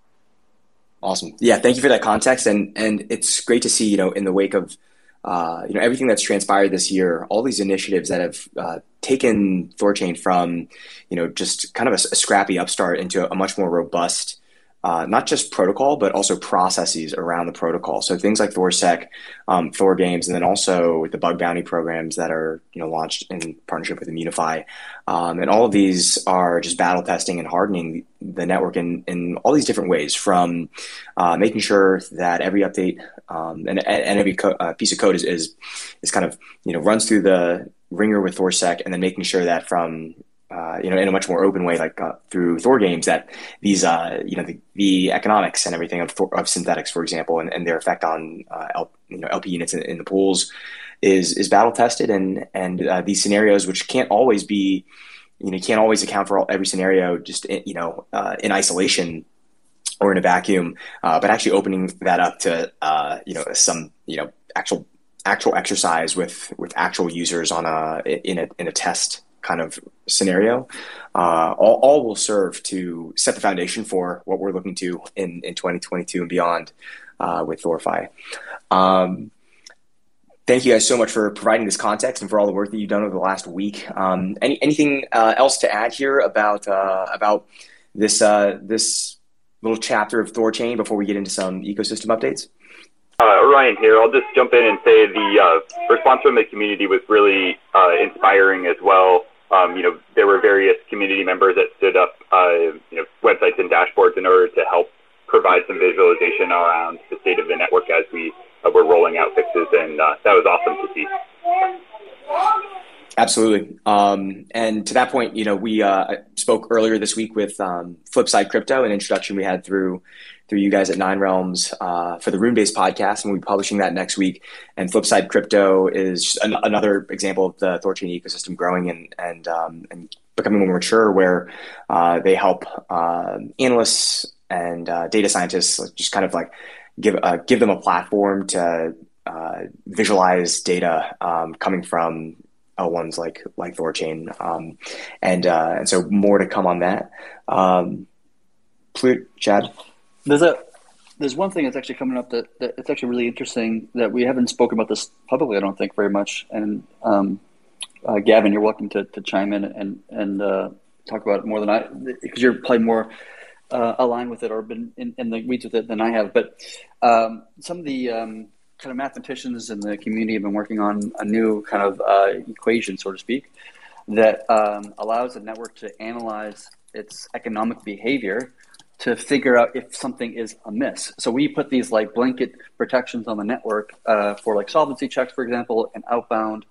Awesome. Yeah, thank you for that context, and and it's great to see you know in the wake of uh, you know everything that's transpired this year, all these initiatives that have uh, taken Thorchain from you know just kind of a, a scrappy upstart into a much more robust uh, not just protocol, but also processes around the protocol. So things like ThorSec, um, Thor Games, and then also with the bug bounty programs that are you know launched in partnership with Immunefi, um, and all of these are just battle testing and hardening the network in, in all these different ways. From uh, making sure that every update um, and, and every co- uh, piece of code is, is is kind of you know runs through the wringer with ThorSec, and then making sure that from uh, you know, in a much more open way, like uh, through Thor games, that these, uh, you know, the, the, economics and everything of, Thor, of synthetics, for example, and, and their effect on uh, L, you know, LP units in, in, the pools is is battle tested, and and uh, these scenarios, which can't always be, you know, can't always account for all, every scenario just in, you know in isolation or in a vacuum, but actually opening that up to you know some you know actual actual exercise with with actual users on a in a in a test kind of scenario, uh, all, all will serve to set the foundation for what we're looking to in, in 2022 and beyond uh, with ThorFi. Um, thank you guys so much for providing this context and for all the work that you've done over the last week. Um, any, anything uh, else to add here about uh, about this uh, this little chapter of Thorchain before we get into some ecosystem updates? Uh, Ryan here. I'll just jump in and say the uh, response from the community was really uh, inspiring as well. Um, you know, there were various community members that stood up, uh, you know, websites and dashboards in order to help provide some visualization around the state of the network as we uh, were rolling out fixes, and uh, that was awesome to see. Absolutely. Um, and to that point, you know, we uh, spoke earlier this week with um, Flipside Crypto, an introduction we had through through you guys at Nine Realms uh, for the Runebase podcast, and we'll be publishing that next week. And Flipside Crypto is an- another example of the Thorchain ecosystem growing and and um, and becoming more mature, where uh, they help uh, analysts and uh, data scientists just kind of like give uh, give them a platform to uh, visualize data um, coming from L1s like like Thorchain, um, and and so more to come on that. Um, Chad. There's a there's one thing that's actually coming up that, that it's actually really interesting that we haven't spoken about this publicly. I don't think very much. And um, uh, Gavin, you're welcome to, to chime in and and uh, talk about it more than I because you're probably more uh, aligned with it or been in, in, the weeds with it than I have. But um, some of the um, kind of mathematicians in the community have been working on a new kind of uh, equation, so to speak, that um, allows a network to analyze its economic behavior to figure out if something is amiss. So we put these like blanket protections on the network uh, for like solvency checks, for example, and outbound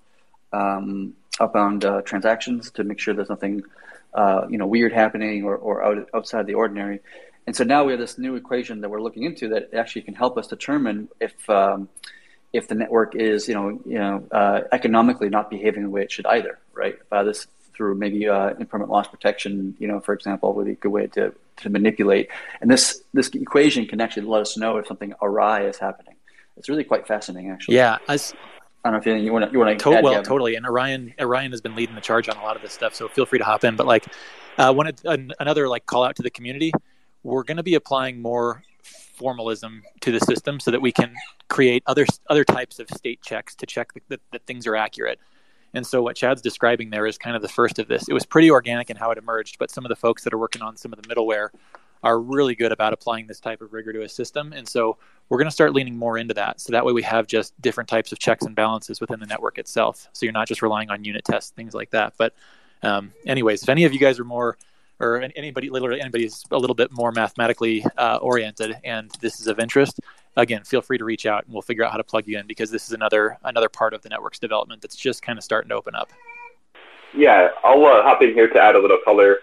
um, outbound uh, transactions to make sure there's nothing uh, you know weird happening or, or out, outside the ordinary. And so now we have this new equation that we're looking into that actually can help us determine if um, if the network is you know you know uh, economically not behaving the way it should either, right? This through maybe uh, impermanent loss protection, you know, for example, would be a good way to, to manipulate. And this this equation can actually let us know if something awry is happening. It's really quite fascinating, actually. Yeah, I, I don't know if you, want to you want to. To- well, totally. And Orion Orion has been leading the charge on a lot of this stuff, so feel free to hop in. But like, uh, one another like call out to the community, we're going to be applying more formalism to the system so that we can create other other types of state checks to check that, that things are accurate. And so what Chad's describing there is kind of the first of this. It was pretty organic in how it emerged, but some of the folks that are working on some of the middleware are really good about applying this type of rigor to a system. And so we're going to start leaning more into that. So that way we have just different types of checks and balances within the network itself. So you're not just relying on unit tests, things like that. But um, anyways, if any of you guys are more or anybody literally anybody is a little bit more mathematically uh, oriented and this is of interest again, feel free to reach out and we'll figure out how to plug you in because this is another another part of the network's development that's just kind of starting to open up. Yeah, I'll uh, hop in here to add a little color.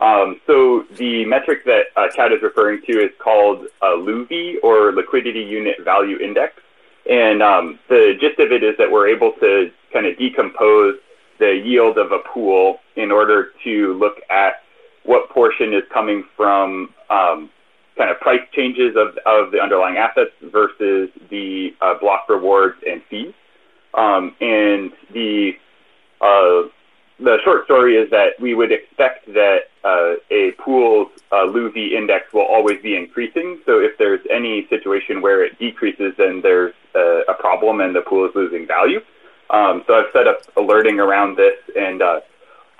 Um, so the metric that uh, Chad is referring to is called uh, LUVI or Liquidity Unit Value Index. And um, the gist of it is that we're able to kind of decompose the yield of a pool in order to look at what portion is coming from um, kind of price changes of, of the underlying assets versus the uh, block rewards and fees. Um, and the uh, the short story is that we would expect that uh, a pool's uh, LUVI index will always be increasing. So if there's any situation where it decreases, then there's a, a problem and the pool is losing value. Um, so I've set up alerting around this, and uh,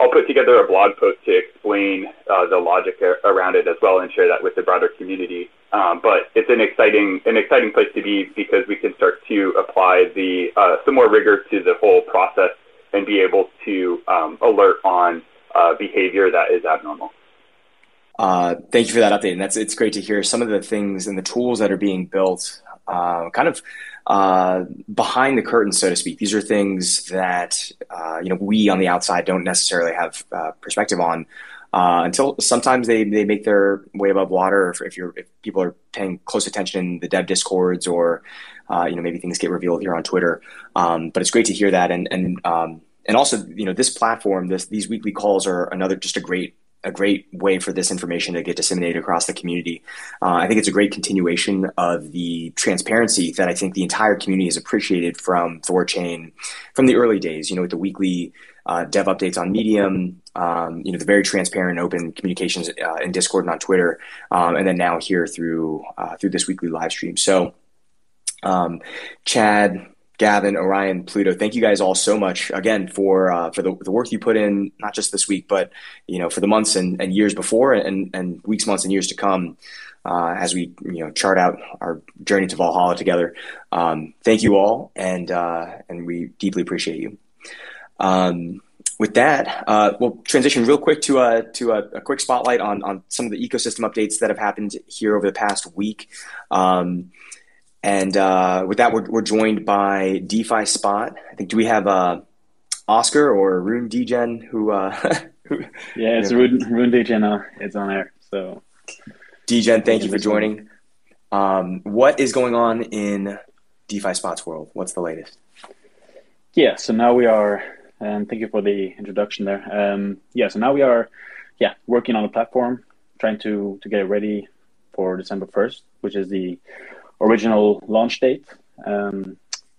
I'll put together a blog post to explain uh, the logic around it as well and share that with the broader community. Um, but it's an exciting, an exciting place to be because we can start to apply the uh, some more rigor to the whole process and be able to um, alert on uh, behavior that is abnormal. Uh, thank you for that update, and that's it's great to hear some of the things and the tools that are being built, uh, kind of uh, behind the curtain, so to speak. These are things that uh, you know we on the outside don't necessarily have uh, perspective on. until sometimes they, they make their way above water. If, if you're if people are paying close attention in the dev discords or uh, you know, maybe things get revealed here on Twitter. Um, but it's great to hear that, and and um, and also, you know, this platform, this these weekly calls are another just a great a great way for this information to get disseminated across the community. Uh, I think it's a great continuation of the transparency that I think the entire community has appreciated from Thorchain from the early days. You know, with the weekly uh, dev updates on Medium, um, you know, the very transparent, open communications uh, in Discord and on Twitter, um, and then now here through uh, through this weekly live stream. So um, Chad, Gavin, Orion, Pluto. Thank you guys all so much again for uh, for the, the, work you put in, not just this week, but you know for the months and, and years before, and, and weeks, months, and years to come. Uh, as we you know chart out our journey to Valhalla together. Um, thank you all, and uh, and we deeply appreciate you. Um, with that, uh, we'll transition real quick to a to a, a, quick spotlight on on some of the ecosystem updates that have happened here over the past week. Um, and uh, with that, we're, we're joined by DeFi Spot. I think, do we have uh, Oscar or Rune Degen who, uh, who Yeah, it's Rune, Rune Degen. Uh, it's on air. So, Degen, thank you for joining. Um, what is going on in DeFi Spot's world? What's the latest? Yeah, so now we are, and thank you for the introduction there. Um, yeah, so now we are, yeah, working on a platform, trying to to get it ready for December first, which is the original launch date. Um,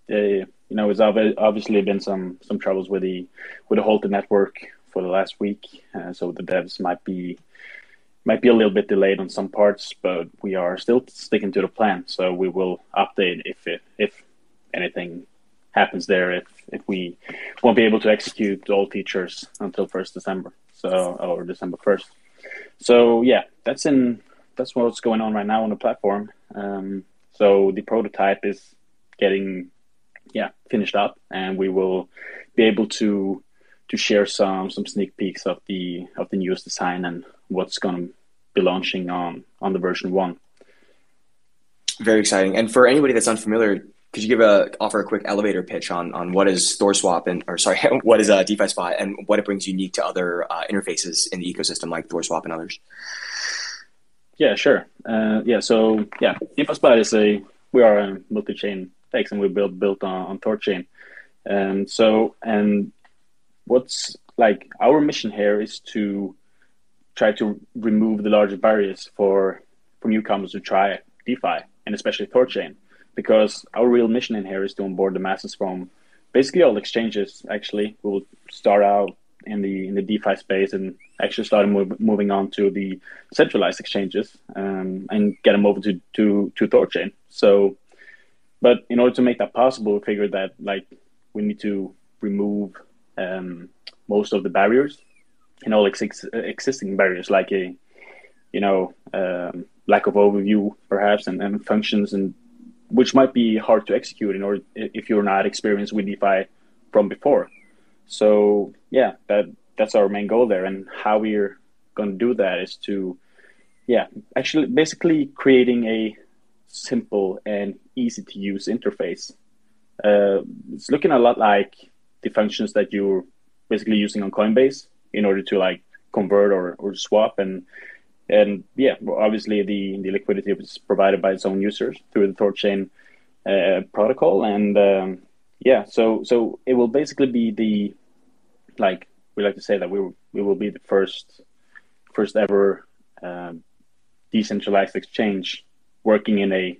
they, you know, it's obviously been some some troubles with the with the halted network for the last week, uh, so the devs might be might be a little bit delayed on some parts, but we are still sticking to the plan. So we will update if it, if anything happens there. If if we won't be able to execute all features until first December, so or December first. So yeah, that's in that's what's going on right now on the platform. Um, so the prototype is getting yeah finished up, and we will be able to to share some some sneak peeks of the of the newest design and what's going to be launching on on the version one. Very exciting. And for anybody that's unfamiliar, could you give a offer a quick elevator pitch on on what is ThorSwap and or sorry, what is a DeFi Spot and what it brings unique to other uh, interfaces in the ecosystem like ThorSwap and others? Yeah, sure. Uh, yeah, so yeah, DeFi Spot is a we are a multi-chain DEX and we built built on, on Thorchain. And so and what's like our mission here is to try to remove the largest barriers for for newcomers to try DeFi and especially Thorchain because our real mission in here is to onboard the masses from basically all exchanges. Actually, we'll start out in the in the DeFi space and actually started moving on to the centralized exchanges um, and get them over to to to Thorchain. So, but in order to make that possible, we figured that like we need to remove um, most of the barriers and all ex- existing barriers, like a you know um, lack of overview perhaps and, and functions and which might be hard to execute in order if you're not experienced with DeFi from before. So yeah, that that's our main goal there, and how we're going to do that is to, yeah, actually basically creating a simple and easy to use interface. Uh, it's looking a lot like the functions that you're basically using on Coinbase in order to like convert or, or swap. And and yeah, obviously the, the liquidity was provided by its own users through the Thorchain uh, protocol, and um, yeah, so so it will basically be the like we like to say that we we will be the first first ever um, decentralized exchange working in a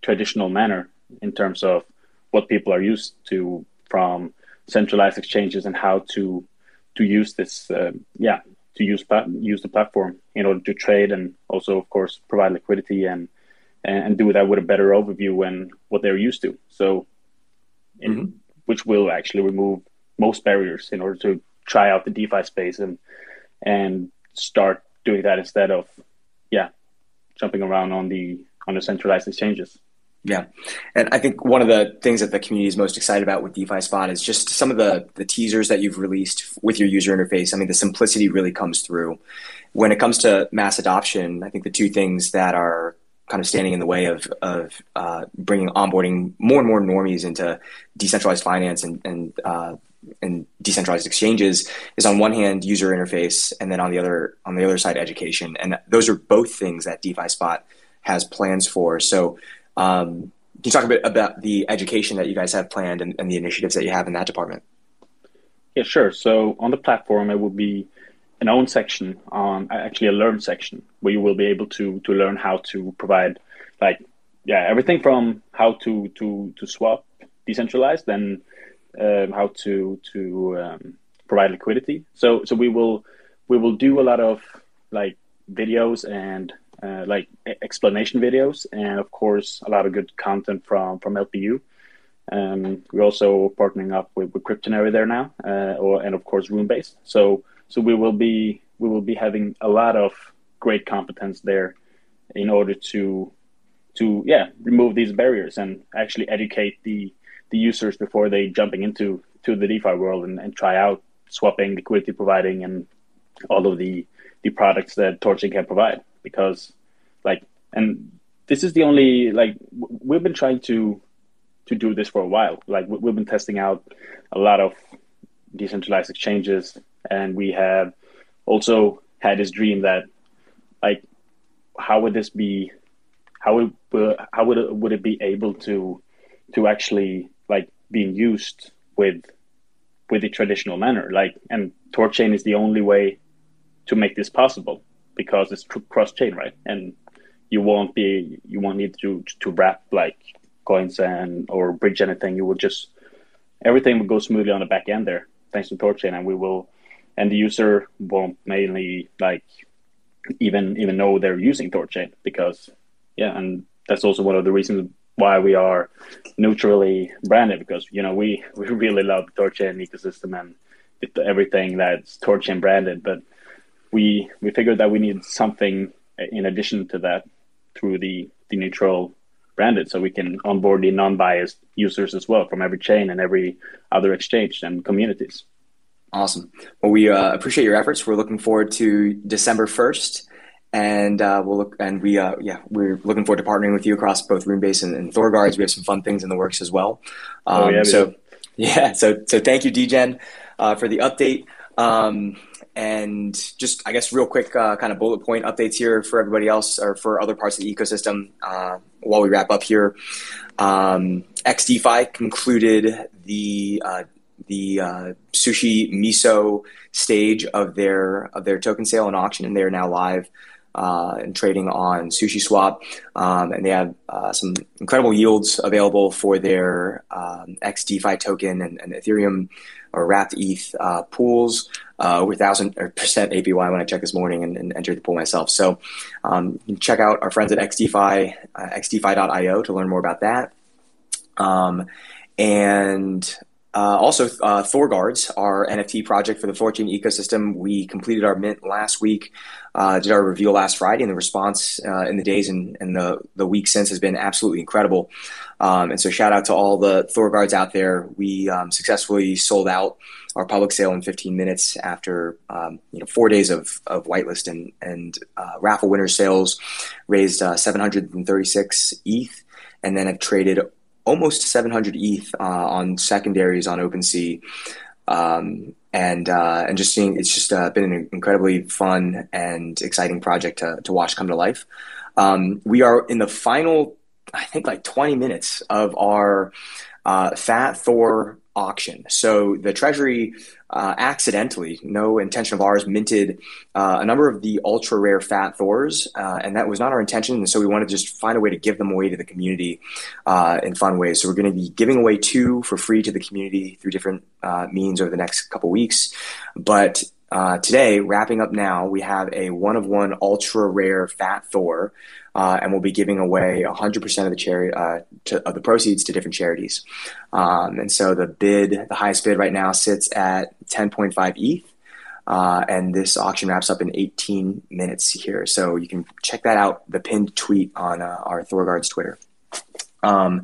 traditional manner in terms of what people are used to from centralized exchanges and how to to use this uh, yeah to use use the platform in order to trade and also of course provide liquidity and and do that with a better overview and what they're used to so in, mm-hmm. which will actually remove most barriers in order to try out the defi space and and start doing that instead of yeah jumping around on the on the centralized exchanges yeah. And I think one of the things that the community is most excited about with DeFi Spot is just some of the, the teasers that you've released with your user interface. I mean, the simplicity really comes through. When it comes to mass adoption, I think the two things that are kind of standing in the way of, of uh, bringing onboarding more and more normies into decentralized finance and, and, uh, and decentralized exchanges is on one hand user interface and then on the other on the other side education and those are both things that defi spot has plans for so um, can you talk a bit about the education that you guys have planned and, and, the initiatives that you have in that department? Yeah, sure. So on the platform, it will be an own section on actually a learn section where you will be able to to learn how to provide like yeah everything from how to to to swap decentralized and um, how to to um, provide liquidity. So so we will we will do a lot of like videos and uh, like explanation videos, and of course a lot of good content from from LPU. Um, we're also partnering up with, with Cryptonary there now, uh, or and of course Runebase. So so we will be we will be having a lot of great competence there in order to to yeah remove these barriers and actually educate the the users before they jumping into to the DeFi world and, and try out swapping, liquidity providing, and all of the the products that Thorchain can provide. Because like and this is the only like we've been trying to to do this for a while. Like we've been testing out a lot of decentralized exchanges and we have also had this dream that like how would this be how would how would it, would it be able to to actually like being used with with the traditional manner like and Thorchain is the only way to make this possible because it's cross chain, right? And you won't be you won't need to to wrap like coins and or bridge anything. You will just everything will go smoothly on the back end there, thanks to Thorchain, and we will and the user won't mainly like even even know they're using Thorchain because yeah, and that's also one of the reasons why we are neutrally branded because you know we we really love the Thorchain ecosystem and everything that's Thorchain branded, but we we figured that we need something in addition to that through the the neutral branded so we can onboard the non-biased users as well from every chain and every other exchange and communities. Awesome. Well we uh, appreciate your efforts. We're looking forward to december 1st and uh, we'll look and we uh, yeah we're looking forward to partnering with you across both Runebase and, and Thorguards. We have some fun things in the works as well. Um, oh, yeah, um, so yeah, so so thank you, Degen, uh, for the update. Um, and just I guess real quick uh, kind of bullet point updates here for everybody else or for other parts of the ecosystem uh, while we wrap up here. Um, XDeFi concluded the uh, the uh, sushi miso stage of their of their token sale and auction, and they are now live uh, and trading on Sushi Swap, um, and they have uh, some incredible yields available for their um, XDeFi token and, and Ethereum or wrapped ETH uh, pools uh, with thousand percent APY when I checked this morning and, and entered the pool myself. So um, check out our friends at XDeFi, uh, xdefi.io to learn more about that. Um, and uh, also, uh, Thorguards, our NFT project for the Thorchain ecosystem, we completed our mint last week, uh, did our reveal last Friday, and the response uh, in the days and, and the, the week since has been absolutely incredible. Um, and so, shout out to all the Thorguards out there. We um, successfully sold out our public sale in 15 minutes after um, you know four days of, of whitelist and, and uh, raffle winner sales, raised uh, 736 ETH, and then have traded almost 700 ETH uh, on secondaries on OpenSea. Um, and uh, and just seeing it's just uh, been an incredibly fun and exciting project to, to watch come to life. Um, we are in the final, I think, like 20 minutes of our uh, Fat Thor auction. So the Treasury uh, accidentally, no intention of ours, minted uh, a number of the ultra rare Fat Thors, uh, and that was not our intention. And so we wanted to just find a way to give them away to the community uh, in fun ways. So we're going to be giving away two for free to the community through different uh, means over the next couple weeks. But uh, today, wrapping up now, we have a one of one ultra rare Fat Thor uh, and we'll be giving away 100% of the uh, of the proceeds to different charities. Um, and so the bid, the highest bid right now, sits at 10.5 ETH. Uh, and this auction wraps up in 18 minutes here. So you can check that out, the pinned tweet on uh, our Thorguards Twitter. Um,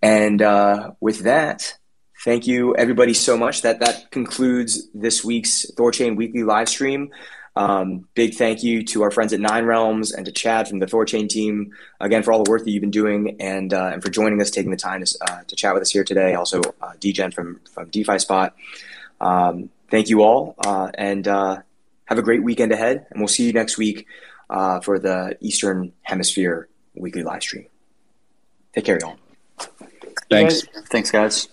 and uh, with that, thank you everybody so much. That that concludes this week's Thorchain weekly live stream. Um, big thank you to our friends at Nine Realms and to Chad from the Thorchain team again for all the work that you've been doing and uh, and for joining us, taking the time to, uh, to chat with us here today. Also, uh, Degen from from DeFi Spot. Um, thank you all, uh, and uh, have a great weekend ahead. And we'll see you next week uh, for the Eastern Hemisphere weekly live stream. Take care, y'all. Thanks. Thanks, guys.